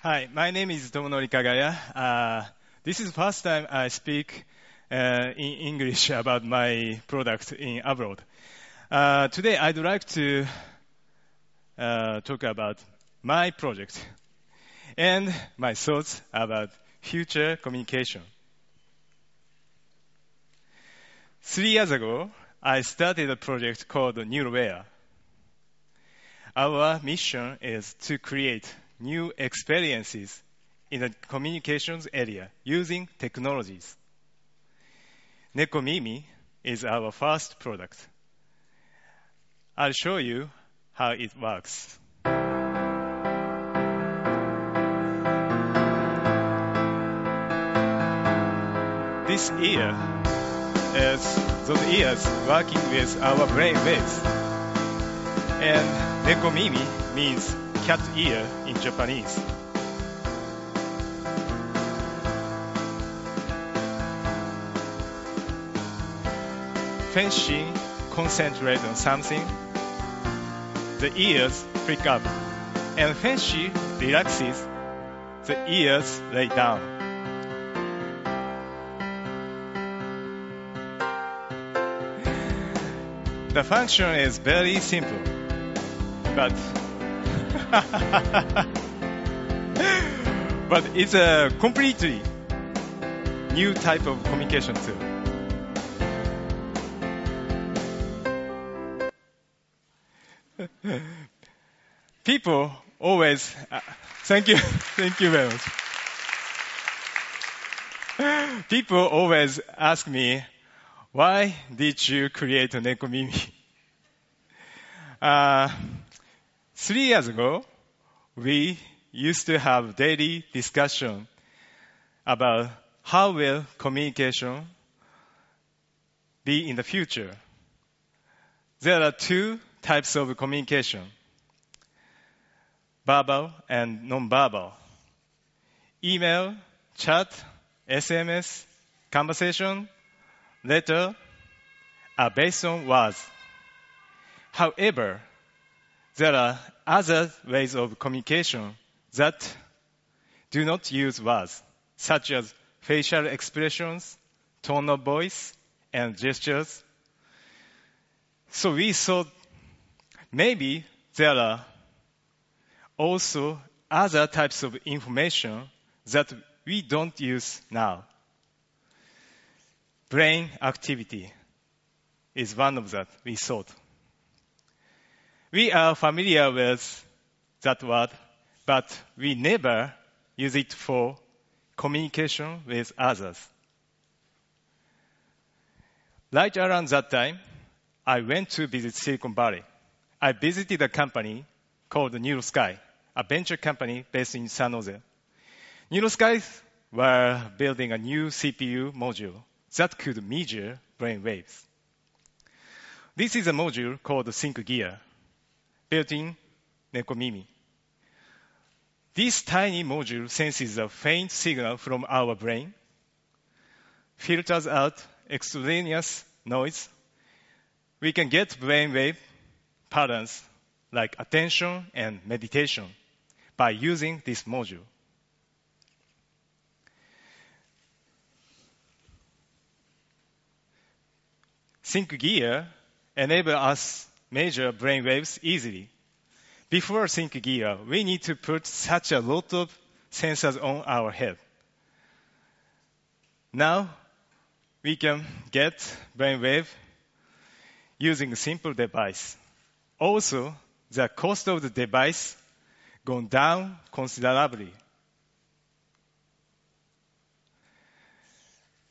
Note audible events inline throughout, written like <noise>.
Hi, my name is Tomonori Kagaya. Uh, this is the first time I speak uh, in English <laughs> about my product in abroad. Uh, today I'd like to uh, talk about my project and my thoughts about future communication. Three years ago, I started a project called Neurowear. Our mission is to create new experiences in the communications area using technologies. Necomimi is our first product. I'll show you how it works. This ear is those ears working with our brain waves. And Necomimi means cat ear in Japanese. Fenshin concentrate on something, the ears prick up, and Fenshi relaxes, the ears lay down. The function is very simple, but but it's a completely new type of communication tool. People always, uh, thank you, <laughs> thank you very much. People always ask me, why did you create Necomimi? Uh, Three years ago, we used to have daily discussion about how will communication be in the future. There are two types of communication, verbal and non-verbal. Email, chat, SMS, conversation, letter are based on words. However, there are other ways of communication that do not use words, such as facial expressions, tone of voice, and gestures. So we thought maybe there are also other types of information that we don't use now. Brain activity is one of that we thought. We are familiar with that word, but we never use it for communication with others. Right around that time, I went to visit Silicon Valley. I visited a company called NeuroSky, a venture company based in San Jose. NeuroSky were building a new CPU module that could measure brain waves. This is a module called ThinkGear built-in Necomimi. This tiny module senses a faint signal from our brain, filters out extraneous noise. We can get brainwave patterns like attention and meditation by using this module. ThinkGear enable us measure brain waves easily. Before ThinkGear, we need to put such a lot of sensors on our head. Now, we can get brainwave using a simple device. Also, the cost of the device gone down considerably.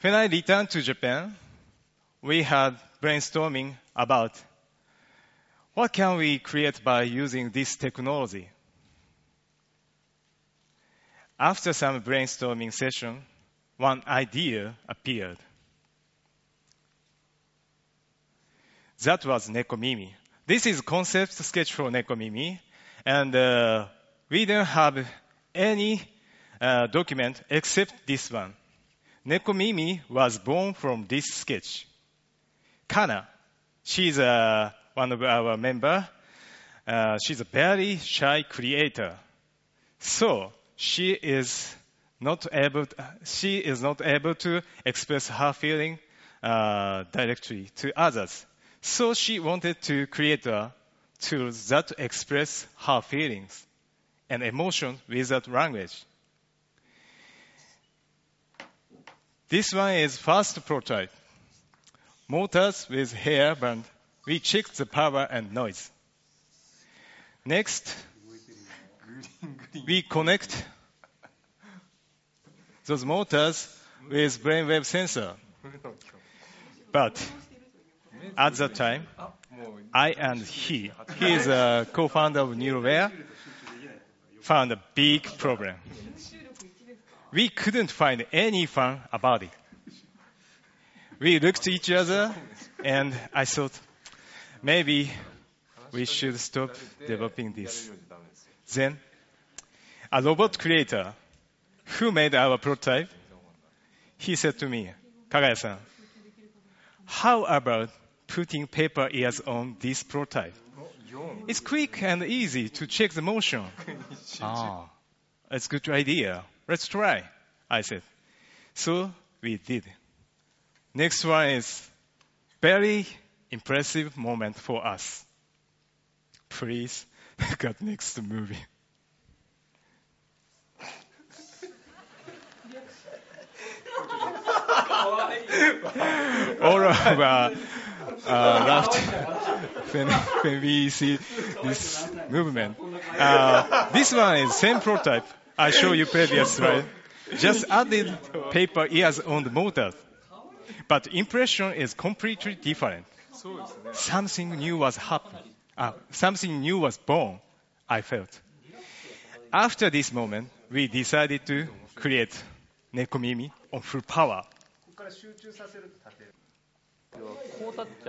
When I returned to Japan, we had brainstorming about what can we create by using this technology? After some brainstorming session, one idea appeared. That was Necomimi. This is concept sketch for Necomimi, and uh, we don't have any uh, document except this one. Necomimi was born from this sketch. Kana, she's a one of our member. Uh, she's a very shy creator. So she is not able, she is not able to express her feeling uh, directly to others. So she wanted to create a tool that express her feelings and emotion without language. This one is first prototype. Motors with hair band. We check the power and noise. Next, we connect those motors with brainwave sensor. But at that time, I and he, he is a co-founder of Neurowear, found a big problem. We couldn't find any fun about it. We looked at each other and I thought, maybe we should stop developing this. Then, a robot creator who made our prototype, he said to me, Kagaya-san, how about putting paper ears on this prototype? It's quick and easy to check the motion. <laughs> ah, that's a good idea. Let's try, I said. So we did. Next one is very impressive moment for us. Please <laughs> got next movie. <laughs> All of uh, uh, laughed when, when we see this movement. Uh, this one is same prototype I showed you previous slide. Just added paper ears on the motor. But impression is completely different. Something new was happened. Uh, something new was born, I felt. After this moment, we decided to create Necomimi on full power.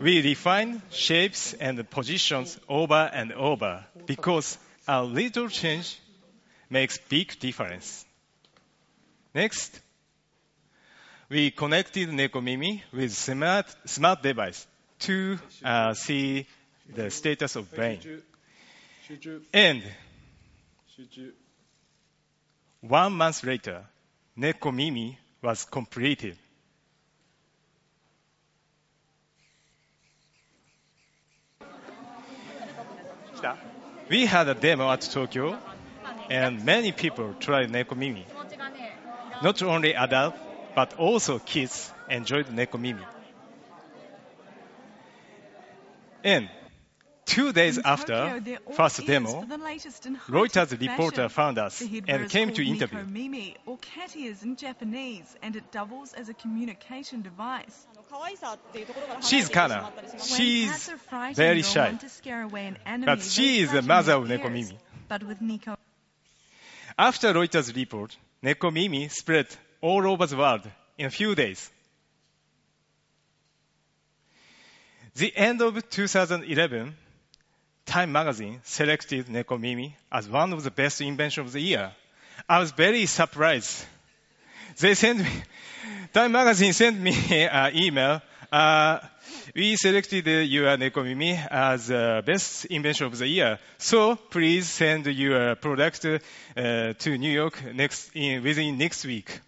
We refine shapes and positions over and over because a little change makes big difference. Next, we connected Necomimi with smart, smart device to uh, see the status of brain. And one month later, Necomimi was completed. We had a demo at Tokyo, and many people tried Necomimi. Not only adults, but also kids enjoyed Necomimi. And two days after first demo, Reuters reporter found us and came to interview. Mimi, or in Japanese, and it doubles as a communication device. She's Kana. She's Cats are frightened very shy. want to scare away an enemy, But she is the mother of ears. Necomimi. But with Nico, After Reuters report, Necomimi spread all over the world in a few days. The end of 2011, Time magazine selected Necomimi as one of the best inventions of the year. I was very surprised. They sent me, Time magazine sent me <laughs> an email. Uh, we selected uh, your Necomimi as the best invention of the year. So please send your product uh, to New York next in, within next week.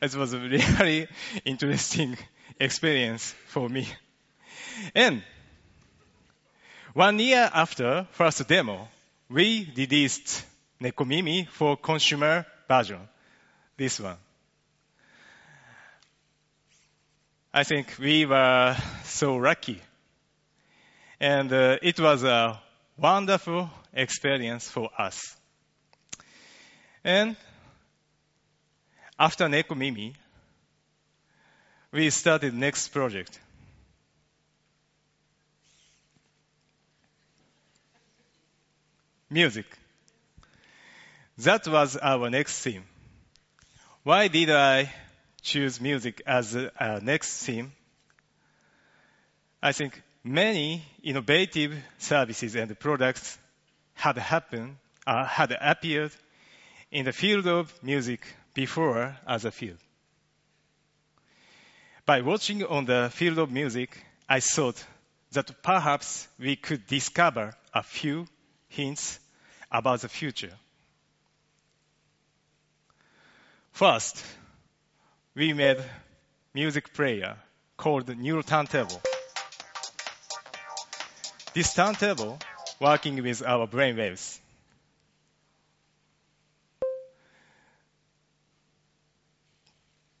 It was a <laughs> really interesting experience for me. And one year after first demo, we released Necomimi for consumer version. This one. I think we were so lucky. And uh, it was a wonderful experience for us. And after Necomimi, we started next project. Music. That was our next theme. Why did I choose music as a next theme? I think many innovative services and products had happened, uh, had appeared in the field of music before as a field. By watching on the field of music, I thought that perhaps we could discover a few hints about the future. First, we made music player called Neural Turntable. This turntable working with our brain waves.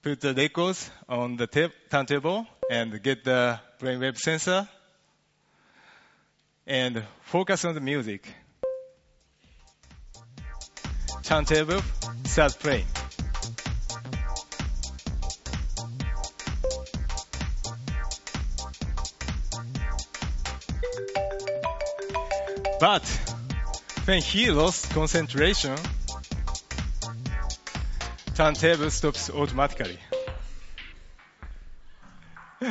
Put the records on the turntable and get the brainwave sensor and focus on the music. Turntable starts playing. But when he lost concentration, turntable stops automatically. <laughs>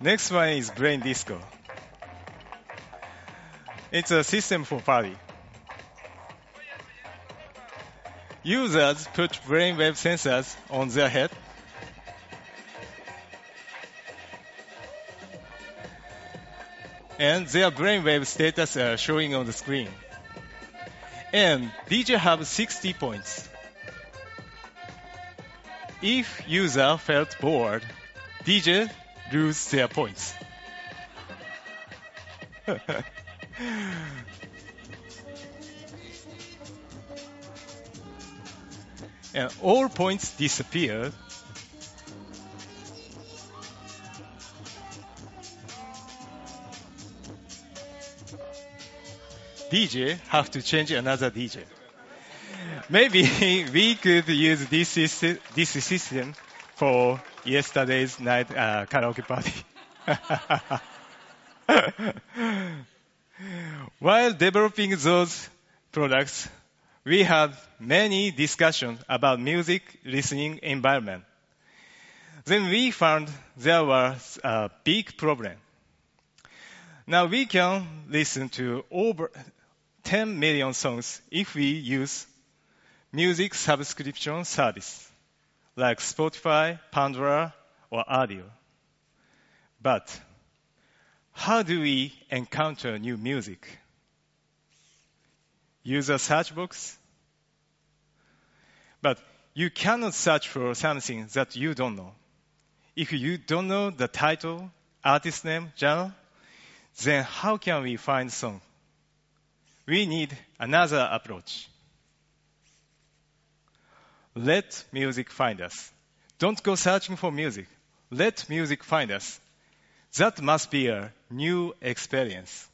Next one is brain disco. It's a system for party. Users put brainwave sensors on their head and their brainwave status are showing on the screen. And DJ have 60 points. If user felt bored, DJ lose their points. <laughs> and all points disappear DJ have to change another DJ. Maybe <laughs> we could use this system, this system for yesterday's night uh, karaoke party. <laughs> While developing those products, we had many discussions about music listening environment. Then we found there was a big problem. Now we can listen to over 10 million songs if we use music subscription service like Spotify, Pandora, or Rdio. But how do we encounter new music? Use a search box? But you cannot search for something that you don't know. If you don't know the title, artist name, genre, then how can we find song? We need another approach. Let music find us. Don't go searching for music. Let music find us. That must be a new experience.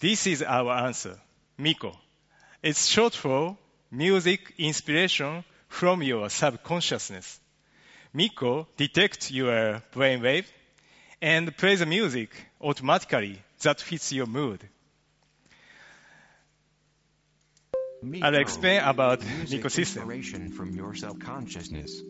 This is our answer, Mico. It's short for music inspiration from your subconsciousness. Mico detects your brainwave and plays the music automatically that fits your mood. I'll explain about Mico system. Inspiration from your subconsciousness.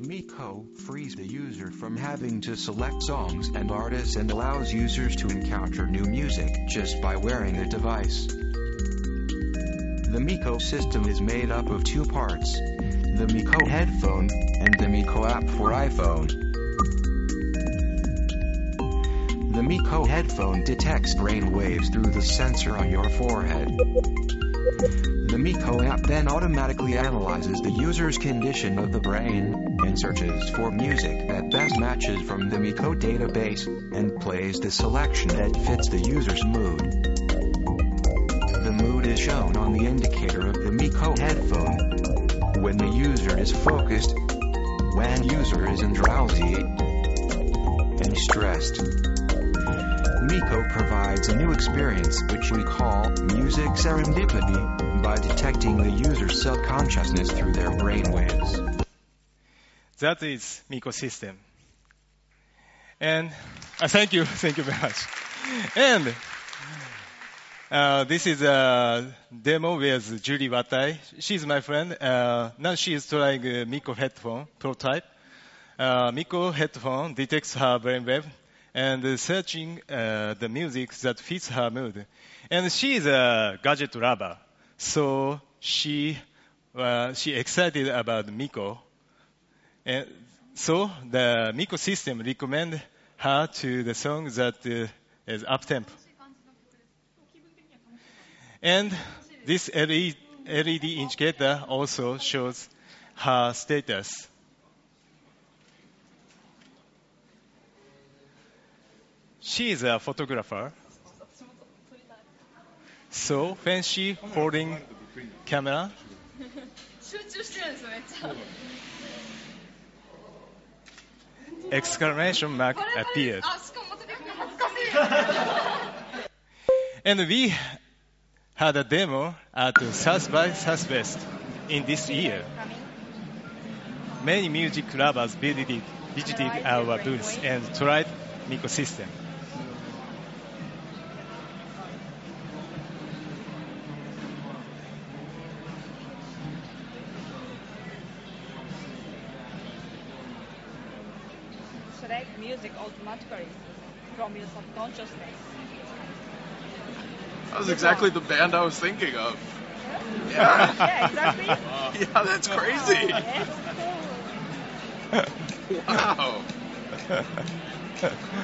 Mico frees the user from having to select songs and artists and allows users to encounter new music just by wearing the device. The Mico system is made up of two parts the Mico headphone and the Mico app for iPhone. The Mico headphone detects brain waves through the sensor on your forehead. The Mico app then automatically analyzes the user's condition of the brain searches for music that best matches from the Mico database and plays the selection that fits the user's mood. The mood is shown on the indicator of the Mico headphone when the user is focused, when user is drowsy and stressed. Mico provides a new experience which we call music serendipity by detecting the user's subconsciousness through their brainwaves. That is Mico system. And uh, thank you, <laughs> thank you very much. And uh, this is a demo with Julie Watai. She's my friend. Uh, now she is trying a Mico headphone prototype. Uh, Mico headphone detects her brainwave and searching uh, the music that fits her mood. And she is a gadget lover, so she uh, she excited about Mico. And so the Mico system recommend her to the song that uh, is up tempo. And This LED indicator also shows her status. She is a photographer. So when she holding camera, <laughs> exclamation mark appeared. and we had a demo at South by Southwest in this year. Many music lovers visited, visited our booth and tried Mico system. Select music automatically from your subconsciousness. That was exactly the band I was thinking of. Yeah. Yeah, exactly. <laughs> yeah, that's crazy. Yes, Wow.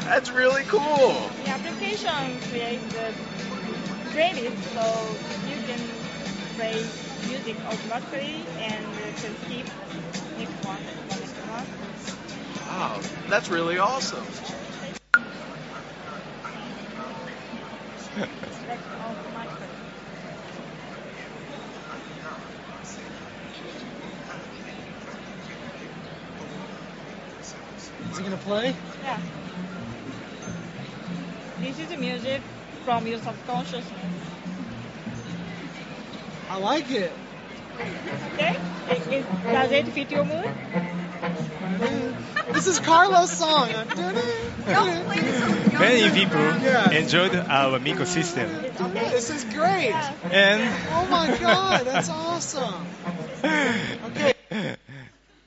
That's really cool. the application creates the playlist so you can play music automatically and can skip next one. Wow, that's really awesome. <laughs> Is it gonna play? Yeah. This is the music from your subconsciousness. I like it. Okay? It, it, does it fit your mood? Mm. This is Carlos' song. Many people Yeah. enjoyed our Mico system. This is great. And Oh my god, that's awesome. Okay.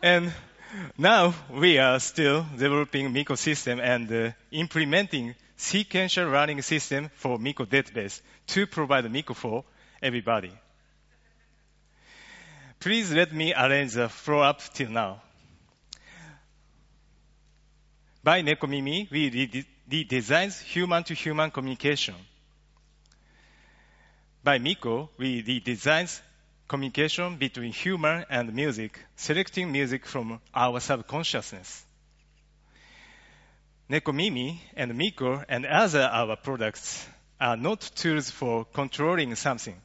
And now we are still developing Mico system and uh, implementing sequential running system for Mico database to provide Mico for everybody. Please let me arrange the flow up till now. By Necomimi, we rede- redesigned human-to-human communication. By Mico, we redesigned communication between human and music, selecting music from our subconsciousness. Necomimi and Mico and other our products are not tools for controlling something.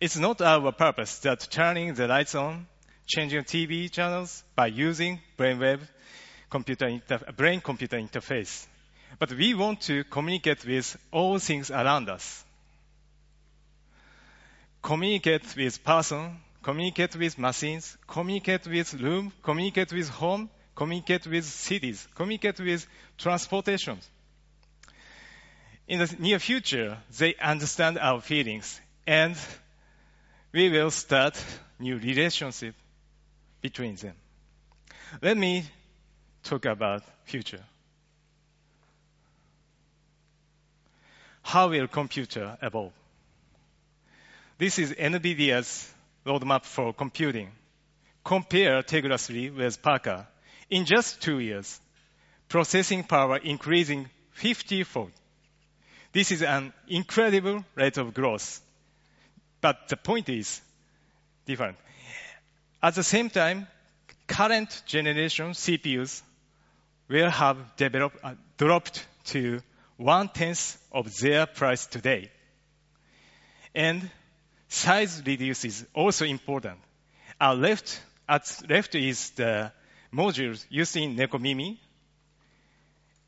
It's not our purpose that turning the lights on, changing TV channels by using brainwave computer inter- brain-computer interface. But we want to communicate with all things around us communicate with person, communicate with machines, communicate with room, communicate with home, communicate with cities, communicate with transportation. In the near future, they understand our feelings and we will start new relationship between them. Let me talk about future. How will computer evolve? This is NVIDIA's roadmap for computing. Compare 3 with Parker. In just two years, processing power increasing 50-fold. This is an incredible rate of growth. But the point is different. At the same time, current generation CPUs will have developed, uh, dropped to one tenth of their price today. And size reduce is also important. Our left, at left is the modules used in Necomimi.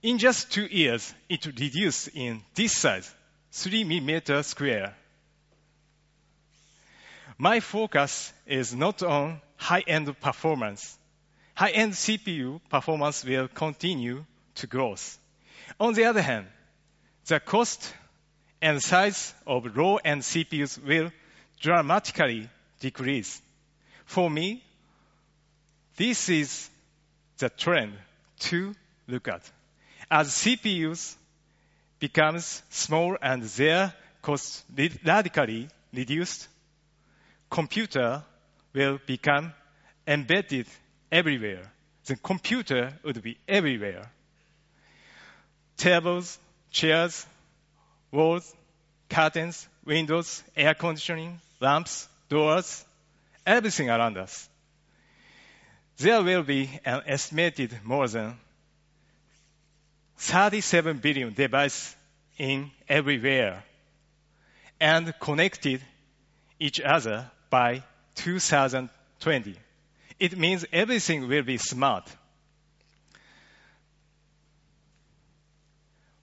In just two years, it reduced in this size, 3 millimeter square. My focus is not on high-end performance. High-end CPU performance will continue to grow. On the other hand, the cost and size of low-end CPUs will dramatically decrease. For me, this is the trend to look at. As CPUs becomes small and their cost radically reduced, computer will become embedded everywhere. The computer would be everywhere. Tables, chairs, walls, curtains, windows, air conditioning, lamps, doors, everything around us. There will be an estimated more than 37 billion devices in everywhere and connected each other by 2020. It means everything will be smart.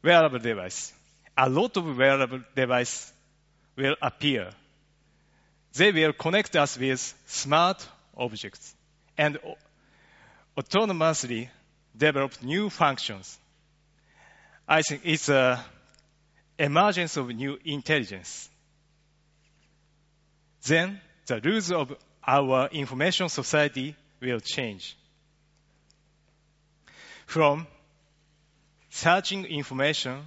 Wearable device. A lot of wearable devices will appear. They will connect us with smart objects and autonomously develop new functions. I think it's a emergence of new intelligence. Then the rules of our information society will change. From searching information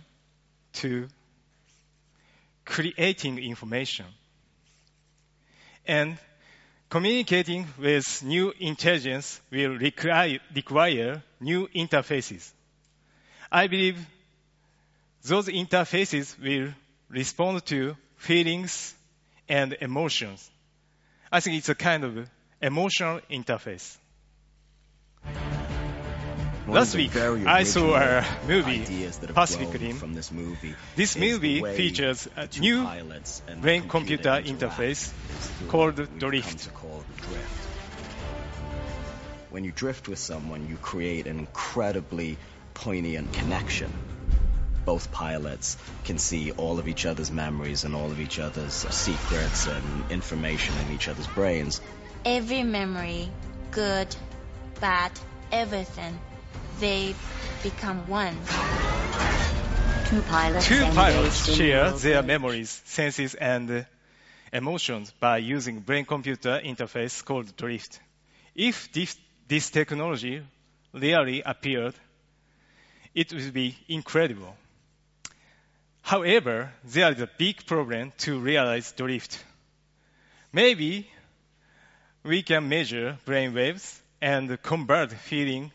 to creating information and communicating with new intelligence will require, require new interfaces. I believe those interfaces will respond to feelings and emotions. I think it's a kind of emotional interface. One Last week, I saw a movie, ideas that have Pacific Rim. From this movie This movie features a new pilots and the brain-computer interface called Drift. drift. When you drift with someone, you create an incredibly poignant connection. Both pilots can see all of each other's memories and all of each other's secrets and information in each other's brains. every memory, good, bad, everything, they become one. Two pilots. Two pilots share their memories, senses, and uh, emotions by using brain-computer interface called Drift. If this, this technology really appeared, it would be incredible. However, there is a big problem to realize Drift. Maybe we can measure brain waves and convert feeling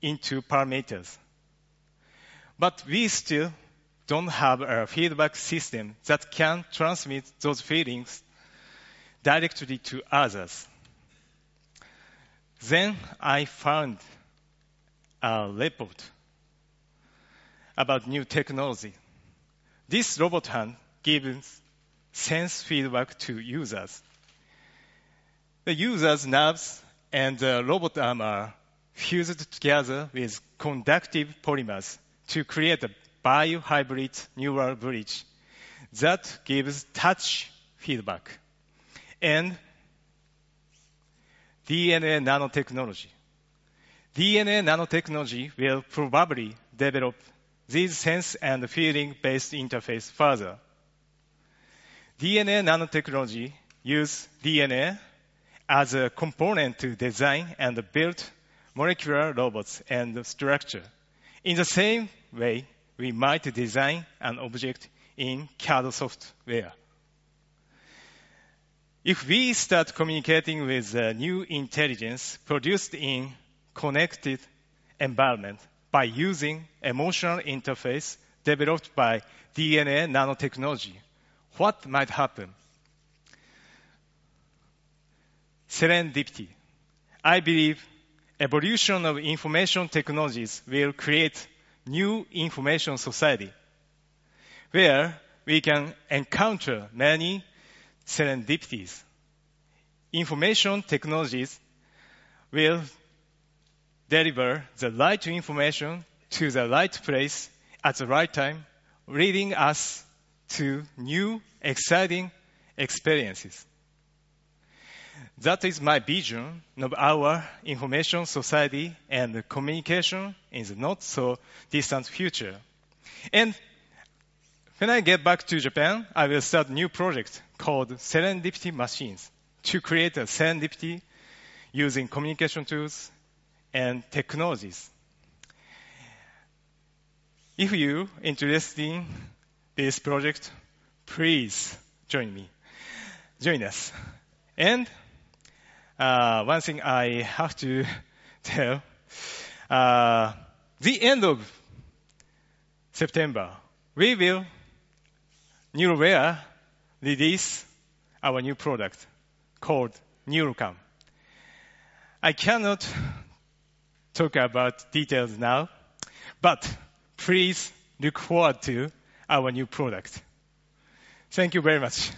into parameters. But we still don't have a feedback system that can transmit those feelings directly to others. Then I found a report about new technology. This robot hand gives sense feedback to users. The user's nerves and the robot arm are fused together with conductive polymers to create a biohybrid neural bridge that gives touch feedback and DNA nanotechnology. DNA nanotechnology will probably develop these sense and feeling based interface further. DNA nanotechnology use DNA as a component to design and build molecular robots and structure. In the same way, we might design an object in CAD software. If we start communicating with a new intelligence produced in connected environment by using emotional interface developed by DNA nanotechnology, what might happen? Serendipity. I believe evolution of information technologies will create new information society where we can encounter many serendipities. Information technologies will deliver the right information to the right place at the right time, leading us to new, exciting experiences. That is my vision of our information society and communication in the not so distant future. And when I get back to Japan, I will start a new project called Serendipity Machines to create a serendipity using communication tools and technologies. If you interested in this project, please join me. Join us. And uh, one thing I have to <laughs> tell, uh, the end of September, we will Neurowear release our new product called Neurocam. I cannot talk about details now, but please look forward to our new product. Thank you very much.